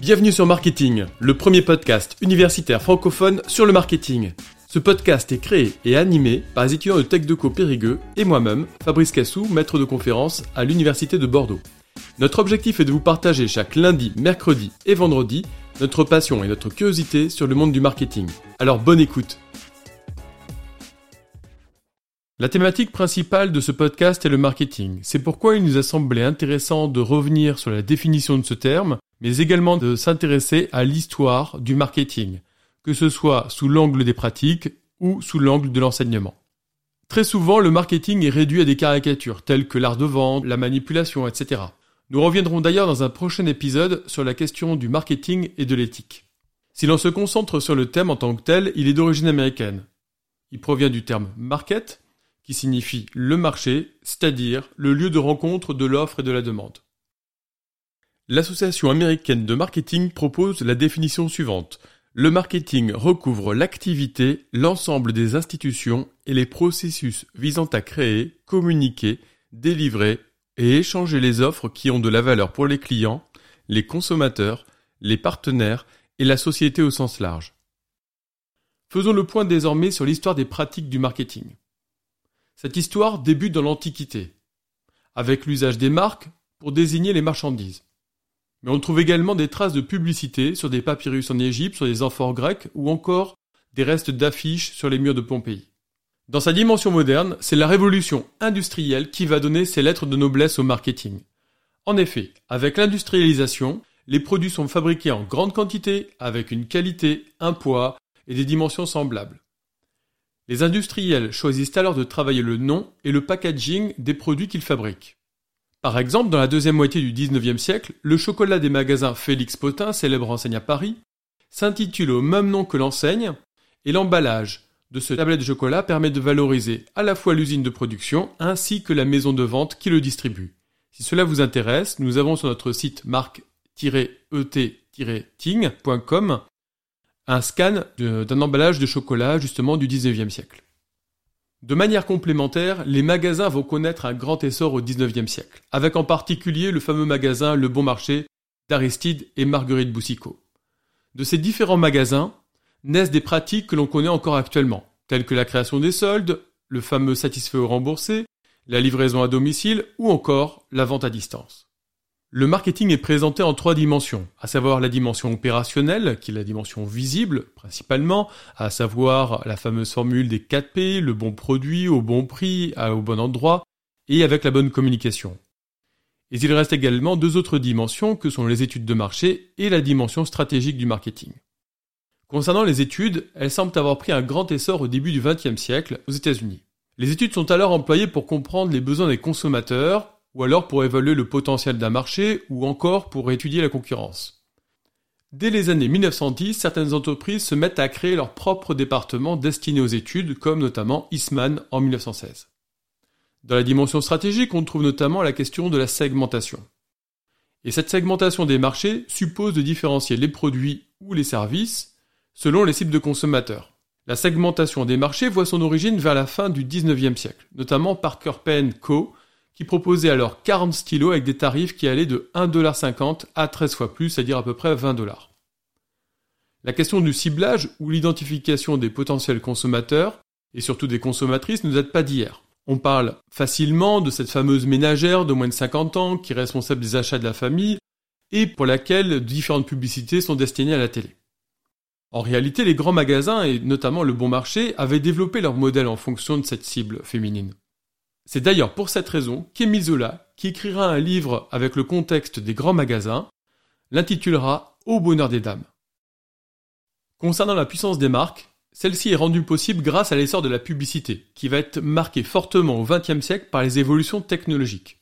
Bienvenue sur Marketing, le premier podcast universitaire francophone sur le marketing. Ce podcast est créé et animé par les étudiants de TechDeco Périgueux et moi-même, Fabrice Cassou, maître de conférence à l'Université de Bordeaux. Notre objectif est de vous partager chaque lundi, mercredi et vendredi notre passion et notre curiosité sur le monde du marketing. Alors bonne écoute La thématique principale de ce podcast est le marketing. C'est pourquoi il nous a semblé intéressant de revenir sur la définition de ce terme mais également de s'intéresser à l'histoire du marketing, que ce soit sous l'angle des pratiques ou sous l'angle de l'enseignement. Très souvent, le marketing est réduit à des caricatures telles que l'art de vendre, la manipulation, etc. Nous reviendrons d'ailleurs dans un prochain épisode sur la question du marketing et de l'éthique. Si l'on se concentre sur le thème en tant que tel, il est d'origine américaine. Il provient du terme market, qui signifie le marché, c'est-à-dire le lieu de rencontre de l'offre et de la demande. L'Association américaine de marketing propose la définition suivante. Le marketing recouvre l'activité, l'ensemble des institutions et les processus visant à créer, communiquer, délivrer et échanger les offres qui ont de la valeur pour les clients, les consommateurs, les partenaires et la société au sens large. Faisons le point désormais sur l'histoire des pratiques du marketing. Cette histoire débute dans l'Antiquité, avec l'usage des marques pour désigner les marchandises. Mais on trouve également des traces de publicité sur des papyrus en Égypte, sur des amphores grecs ou encore des restes d'affiches sur les murs de Pompéi. Dans sa dimension moderne, c'est la révolution industrielle qui va donner ses lettres de noblesse au marketing. En effet, avec l'industrialisation, les produits sont fabriqués en grande quantité, avec une qualité, un poids et des dimensions semblables. Les industriels choisissent alors de travailler le nom et le packaging des produits qu'ils fabriquent. Par exemple, dans la deuxième moitié du XIXe siècle, le chocolat des magasins Félix Potin, célèbre enseigne à Paris, s'intitule au même nom que l'enseigne, et l'emballage de ce tablette de chocolat permet de valoriser à la fois l'usine de production ainsi que la maison de vente qui le distribue. Si cela vous intéresse, nous avons sur notre site marque-et-ting.com un scan d'un emballage de chocolat justement du XIXe siècle. De manière complémentaire, les magasins vont connaître un grand essor au XIXe siècle, avec en particulier le fameux magasin Le Bon Marché d'Aristide et Marguerite Boussicot. De ces différents magasins naissent des pratiques que l'on connaît encore actuellement, telles que la création des soldes, le fameux satisfait ou remboursé, la livraison à domicile ou encore la vente à distance. Le marketing est présenté en trois dimensions, à savoir la dimension opérationnelle, qui est la dimension visible principalement, à savoir la fameuse formule des 4 P, le bon produit au bon prix, au bon endroit, et avec la bonne communication. Et il reste également deux autres dimensions que sont les études de marché et la dimension stratégique du marketing. Concernant les études, elles semblent avoir pris un grand essor au début du XXe siècle aux États-Unis. Les études sont alors employées pour comprendre les besoins des consommateurs, ou alors pour évaluer le potentiel d'un marché, ou encore pour étudier la concurrence. Dès les années 1910, certaines entreprises se mettent à créer leur propre département destiné aux études, comme notamment Eastman en 1916. Dans la dimension stratégique, on trouve notamment la question de la segmentation. Et cette segmentation des marchés suppose de différencier les produits ou les services selon les cibles de consommateurs. La segmentation des marchés voit son origine vers la fin du 19e siècle, notamment Parker Pen Co qui proposait alors 40 stylos avec des tarifs qui allaient de 1,50$ à 13 fois plus, c'est-à-dire à peu près 20 dollars. La question du ciblage ou l'identification des potentiels consommateurs, et surtout des consommatrices, ne date pas d'hier. On parle facilement de cette fameuse ménagère de moins de 50 ans qui est responsable des achats de la famille et pour laquelle différentes publicités sont destinées à la télé. En réalité, les grands magasins, et notamment le bon marché, avaient développé leur modèle en fonction de cette cible féminine. C'est d'ailleurs pour cette raison qu'Émile Zola, qui écrira un livre avec le contexte des grands magasins, l'intitulera Au bonheur des dames. Concernant la puissance des marques, celle-ci est rendue possible grâce à l'essor de la publicité, qui va être marquée fortement au XXe siècle par les évolutions technologiques.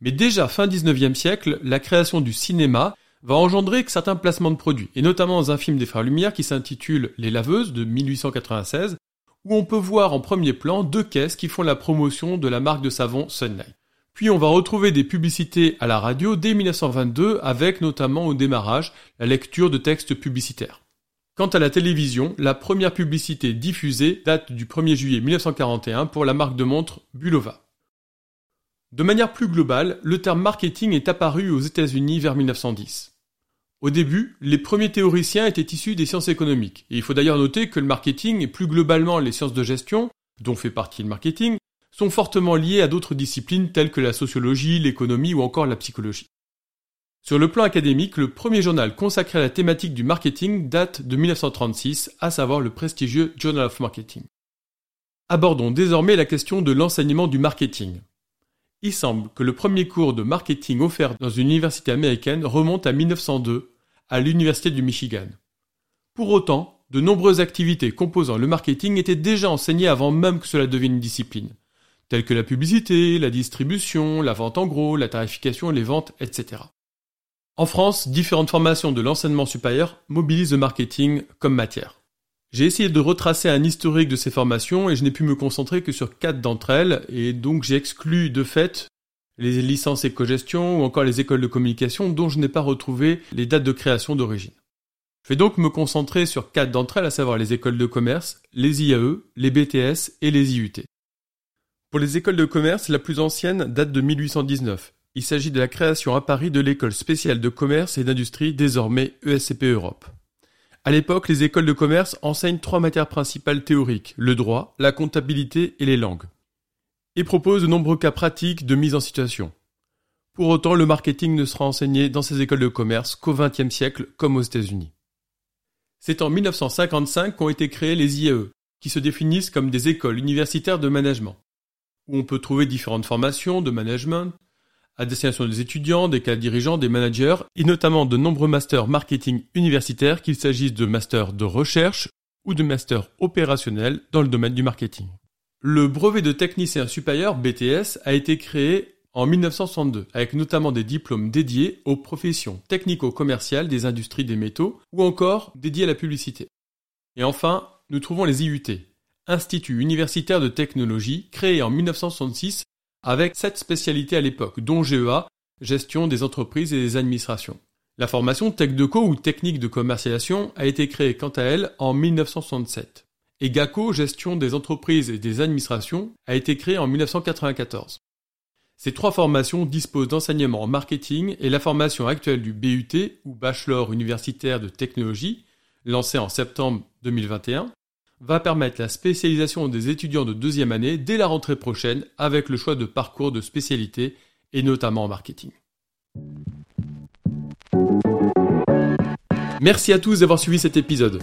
Mais déjà fin XIXe siècle, la création du cinéma va engendrer certains placements de produits, et notamment dans un film des Frères Lumière qui s'intitule Les Laveuses de 1896, où on peut voir en premier plan deux caisses qui font la promotion de la marque de savon Sunlight. Puis on va retrouver des publicités à la radio dès 1922 avec notamment au démarrage la lecture de textes publicitaires. Quant à la télévision, la première publicité diffusée date du 1er juillet 1941 pour la marque de montre Bulova. De manière plus globale, le terme marketing est apparu aux États-Unis vers 1910. Au début, les premiers théoriciens étaient issus des sciences économiques, et il faut d'ailleurs noter que le marketing et plus globalement les sciences de gestion, dont fait partie le marketing, sont fortement liés à d'autres disciplines telles que la sociologie, l'économie ou encore la psychologie. Sur le plan académique, le premier journal consacré à la thématique du marketing date de 1936, à savoir le prestigieux Journal of Marketing. Abordons désormais la question de l'enseignement du marketing. Il semble que le premier cours de marketing offert dans une université américaine remonte à 1902, à l'Université du Michigan. Pour autant, de nombreuses activités composant le marketing étaient déjà enseignées avant même que cela devienne une discipline, telles que la publicité, la distribution, la vente en gros, la tarification, les ventes, etc. En France, différentes formations de l'enseignement supérieur mobilisent le marketing comme matière. J'ai essayé de retracer un historique de ces formations et je n'ai pu me concentrer que sur quatre d'entre elles et donc j'ai exclu de fait les licences éco-gestion ou encore les écoles de communication dont je n'ai pas retrouvé les dates de création d'origine. Je vais donc me concentrer sur quatre d'entre elles, à savoir les écoles de commerce, les IAE, les BTS et les IUT. Pour les écoles de commerce, la plus ancienne date de 1819 il s'agit de la création à Paris de l'école spéciale de commerce et d'industrie, désormais ESCP Europe. À l'époque, les écoles de commerce enseignent trois matières principales théoriques, le droit, la comptabilité et les langues, et proposent de nombreux cas pratiques de mise en situation. Pour autant, le marketing ne sera enseigné dans ces écoles de commerce qu'au XXe siècle, comme aux États-Unis. C'est en 1955 qu'ont été créées les IAE, qui se définissent comme des écoles universitaires de management, où on peut trouver différentes formations de management, à destination des étudiants, des cadres dirigeants, des managers, et notamment de nombreux masters marketing universitaires, qu'il s'agisse de masters de recherche ou de masters opérationnels dans le domaine du marketing. Le brevet de technicien supérieur BTS a été créé en 1962, avec notamment des diplômes dédiés aux professions technico-commerciales des industries des métaux ou encore dédiés à la publicité. Et enfin, nous trouvons les IUT, Institut universitaire de technologie, créé en 1966 avec sept spécialités à l'époque, dont GEA, gestion des entreprises et des administrations. La formation TechDeco ou technique de commercialisation a été créée quant à elle en 1967. Et GACO, gestion des entreprises et des administrations, a été créée en 1994. Ces trois formations disposent d'enseignements en marketing et la formation actuelle du BUT ou Bachelor universitaire de technologie, lancée en septembre 2021, va permettre la spécialisation des étudiants de deuxième année dès la rentrée prochaine avec le choix de parcours de spécialité et notamment en marketing. Merci à tous d'avoir suivi cet épisode.